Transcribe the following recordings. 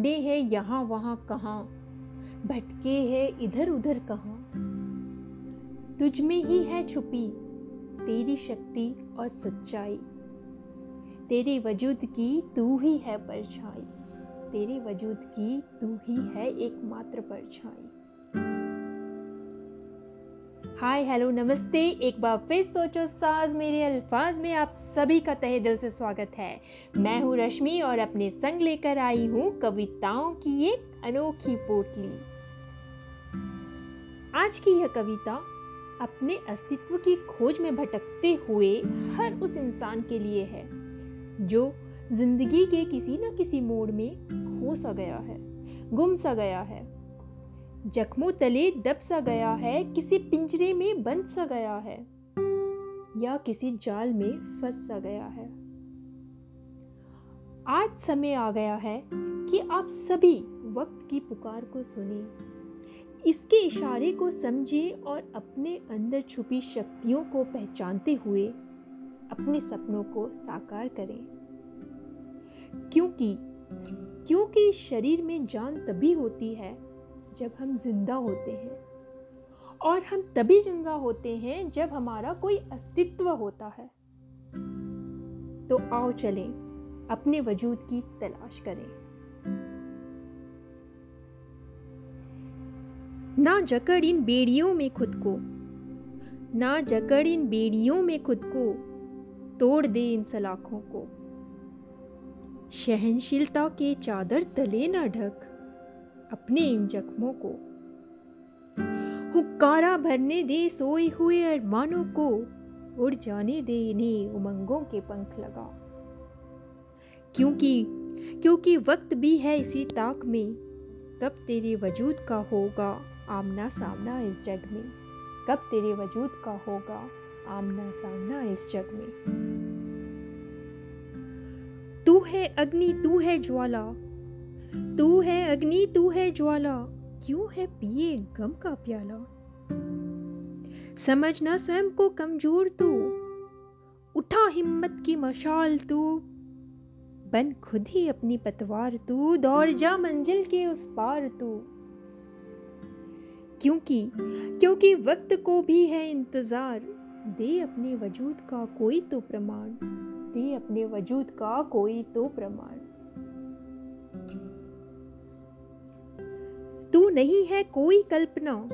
ढूंढे हैं यहाँ वहाँ कहाँ, भटके है इधर उधर कहाँ। तुझ में ही है छुपी तेरी शक्ति और सच्चाई। तेरे वजूद की तू ही है परछाई। तेरे वजूद की तू ही है एकमात्र परछाई। हाय, हेलो, नमस्ते। एक बार फिर सोचो, साज मेरे अल्फाज में आप सभी का तहे दिल से स्वागत है। मैं हूँ रश्मि और अपने संग लेकर आई हूँ कविताओं की एक अनोखी पोटली। आज की यह कविता अपने अस्तित्व की खोज में भटकते हुए हर उस इंसान के लिए है, जो ज़िंदगी के किसी न किसी मोड़ में खो सा गया है, गुम सा गया है। जख्मों तले दब सा गया है, किसी पिंजरे में बंद सा गया है, या किसी जाल में फंस सा गया है। आज समय आ गया है कि आप सभी वक्त की पुकार को सुने, इसके इशारे को समझे और अपने अंदर छुपी शक्तियों को पहचानते हुए अपने सपनों को साकार करें। क्योंकि क्योंकि शरीर में जान तभी होती है जब हम ज़िंदा होते हैं और हम तभी ज़िंदा होते हैं जब हमारा कोई अस्तित्व होता है। तो आओ चलें, अपने वजूद की तलाश करें। ना जकड़ इन बेड़ियों में खुद को, ना जकड़ इन बेड़ियों में खुद को, तोड़ दे इन सलाखों को। सहनशीलता के चादर तले ना ढक। अपने इन जख्मों को। हुक्कारा भरने दे सोए हुए अरमानों को उड़ जाने दे इन्हें उमंगों के पंख लगा। क्योंकि क्योंकि वक्त भी है इसी ताक में कब तेरे वजूद का होगा आमना सामना इस जग में। कब तेरे वजूद का होगा आमना सामना इस जग में। तू है अग्नि, तू है ज्वाला तू है अग्नि, तू है ज्वाला, क्यों है पिए गम का प्याला? समझना स्वयं को कमज़ोर तू, उठा हिम्मत की मशाल तू, बन खुद ही अपनी पतवार तू, दौड़ जा मंजिल के उस पार तू। क्योंकि क्योंकि वक्त को भी है इंतज़ार, दे अपने वजूद का कोई तो प्रमाण, दे अपने वजूद का कोई तो प्रमाण। नहीं है कोई कल्पना।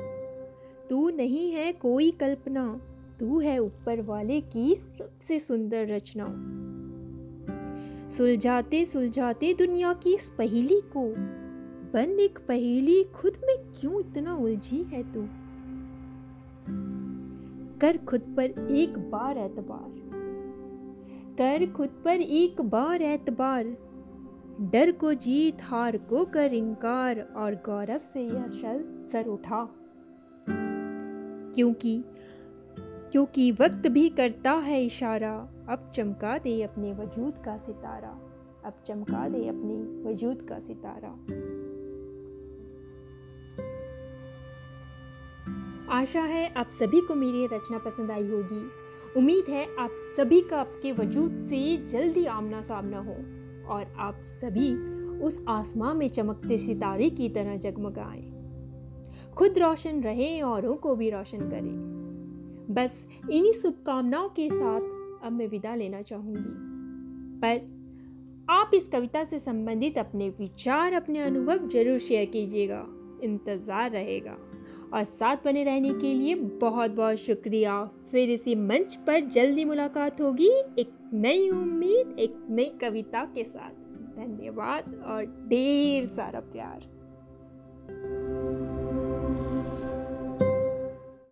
तू नहीं है कोई कल्पना, तू है ऊपर वाले की सबसे सुंदर रचना। सुलझाते सुलझाते दुनिया की इस पहेली को, बन एक पहेली खुद में क्यों इतना उलझी है तू? कर खुद पर एक बार एतबार कर खुद पर एक बार एतबार डर को जीत, हार को कर इंकार और गौरव से यह शल सर उठा। क्योंकि क्योंकि वक्त भी करता है इशारा, अब चमका दे अपने वजूद का सितारा, अब चमका दे अपने वजूद का सितारा। आशा है आप सभी को मेरी रचना पसंद आई होगी। उम्मीद है आप सभी का आपके वजूद से जल्दी आमना सामना हो। और आप सभी उस आसमां में चमकते सितारे की तरह जगमगाएँ। खुद रोशन रहें, औरों को भी रोशन करें। बस इन्हीं शुभकामनाओं के साथ अब मैं विदा लेना चाहूँगी। पर आप इस कविता से संबंधित अपने विचार, अपने अनुभव ज़रूर शेयर कीजिएगा। इंतज़ार रहेगा। और साथ बने रहने के लिए बहुत बहुत शुक्रिया। फिर इसी मंच पर जल्दी मुलाकात होगी एक नई उम्मीद, एक नई कविता के साथ। धन्यवाद और ढेर सारा प्यार।